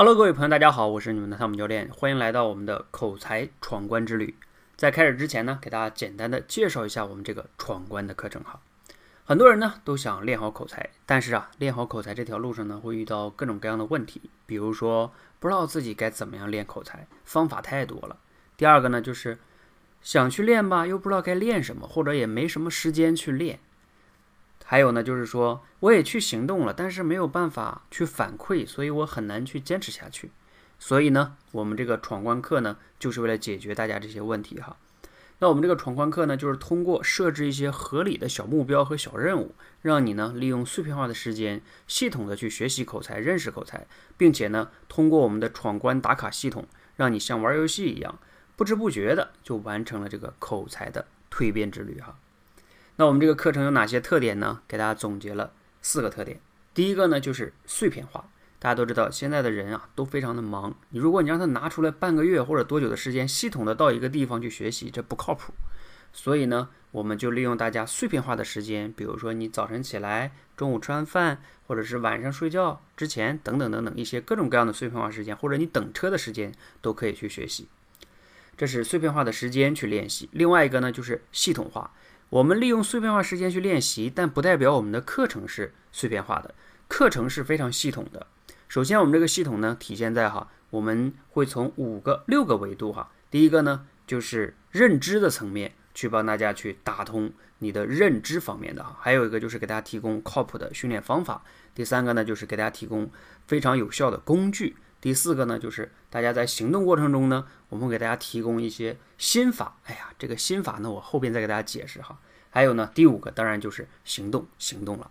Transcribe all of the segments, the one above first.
Hello，各位朋友，大家好，我是你们的汤姆教练，欢迎来到我们的口才闯关之旅。在开始之前呢，给大家简单的介绍一下我们这个闯关的课程哈。很多人呢都想练好口才，但是啊，练好口才这条路上呢，会遇到各种各样的问题，比如说不知道自己该怎么样练口才，方法太多了。第二个呢，就是想去练吧，又不知道该练什么，或者也没什么时间去练。还有呢，就是说我也去行动了，但是没有办法去反馈，所以我很难去坚持下去。所以呢，我们这个闯关课呢，就是为了解决大家这些问题哈。那我们这个闯关课呢，就是通过设置一些合理的小目标和小任务，让你呢利用碎片化的时间，系统的去学习口才、认识口才，并且呢，通过我们的闯关打卡系统，让你像玩游戏一样，不知不觉的就完成了这个口才的蜕变之旅哈。那我们这个课程有哪些特点呢？给大家总结了四个特点。第一个呢，就是碎片化。大家都知道，现在的人啊都非常的忙。你如果你让他拿出来半个月或者多久的时间，系统的到一个地方去学习，这不靠谱。所以呢，我们就利用大家碎片化的时间，比如说你早晨起来、中午吃完饭，或者是晚上睡觉之前等等等等一些各种各样的碎片化时间，或者你等车的时间都可以去学习。这是碎片化的时间去练习。另外一个呢，就是系统化。我们利用碎片化时间去练习，但不代表我们的课程是碎片化的。课程是非常系统的。首先，我们这个系统呢，体现在哈，我们会从五个、六个维度哈。第一个呢，就是认知的层面，去帮大家去打通你的认知方面的哈。还有一个就是给大家提供靠谱的训练方法。第三个呢，就是给大家提供非常有效的工具。第四个呢，就是大家在行动过程中呢，我们给大家提供一些心法。哎呀，这个心法呢，我后边再给大家解释哈。还有呢，第五个当然就是行动，行动了。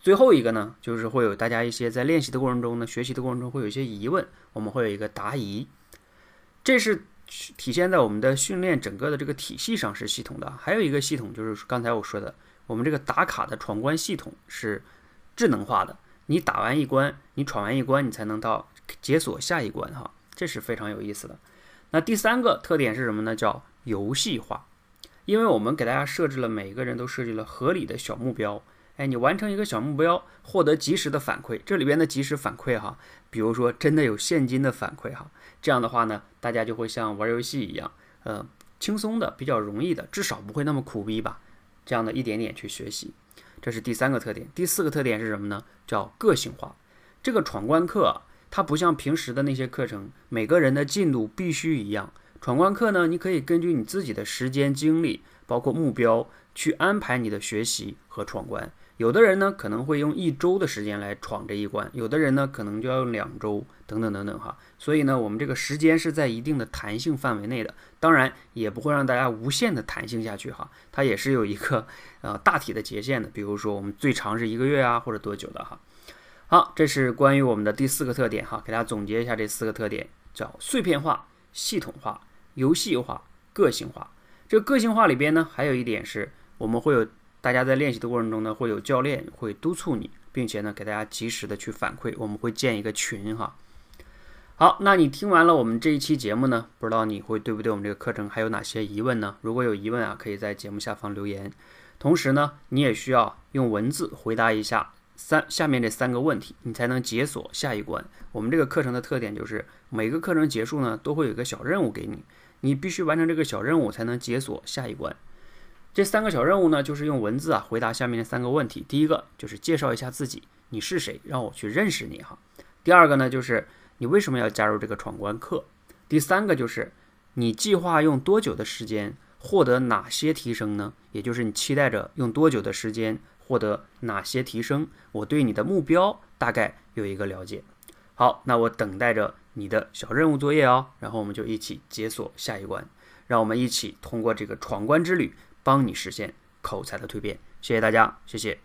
最后一个呢，就是会有大家一些在练习的过程中呢，学习的过程中会有一些疑问，我们会有一个答疑。这是体现在我们的训练整个的这个体系上是系统的。还有一个系统就是刚才我说的，我们这个打卡的闯关系统是智能化的。你打完一关，你闯完一关，你才能到。解锁下一关哈，这是非常有意思的。那第三个特点是什么呢？叫游戏化。因为我们给大家设置了每个人都设计了合理的小目标，哎，你完成一个小目标，获得及时的反馈。这里边的及时反馈哈，比如说真的有现金的反馈哈，这样的话呢，大家就会像玩游戏一样，呃，轻松的，比较容易的，至少不会那么苦逼吧。这样的一点点去学习，这是第三个特点。第四个特点是什么呢？叫个性化。这个闯关课。它不像平时的那些课程，每个人的进度必须一样。闯关课呢，你可以根据你自己的时间、精力，包括目标，去安排你的学习和闯关。有的人呢，可能会用一周的时间来闯这一关；有的人呢，可能就要用两周，等等等等哈。所以呢，我们这个时间是在一定的弹性范围内的，当然也不会让大家无限的弹性下去哈。它也是有一个呃大体的节限的，比如说我们最长是一个月啊，或者多久的哈。好，这是关于我们的第四个特点哈，给大家总结一下这四个特点，叫碎片化、系统化、游戏化、个性化。这个个性化里边呢，还有一点是我们会有大家在练习的过程中呢，会有教练会督促你，并且呢给大家及时的去反馈。我们会建一个群哈。好，那你听完了我们这一期节目呢，不知道你会对不对我们这个课程还有哪些疑问呢？如果有疑问啊，可以在节目下方留言。同时呢，你也需要用文字回答一下。三下面这三个问题，你才能解锁下一关。我们这个课程的特点就是每个课程结束呢，都会有一个小任务给你，你必须完成这个小任务才能解锁下一关。这三个小任务呢，就是用文字啊回答下面的三个问题。第一个就是介绍一下自己，你是谁，让我去认识你哈。第二个呢，就是你为什么要加入这个闯关课。第三个就是你计划用多久的时间获得哪些提升呢？也就是你期待着用多久的时间。获得哪些提升？我对你的目标大概有一个了解。好，那我等待着你的小任务作业哦。然后我们就一起解锁下一关，让我们一起通过这个闯关之旅，帮你实现口才的蜕变。谢谢大家，谢谢。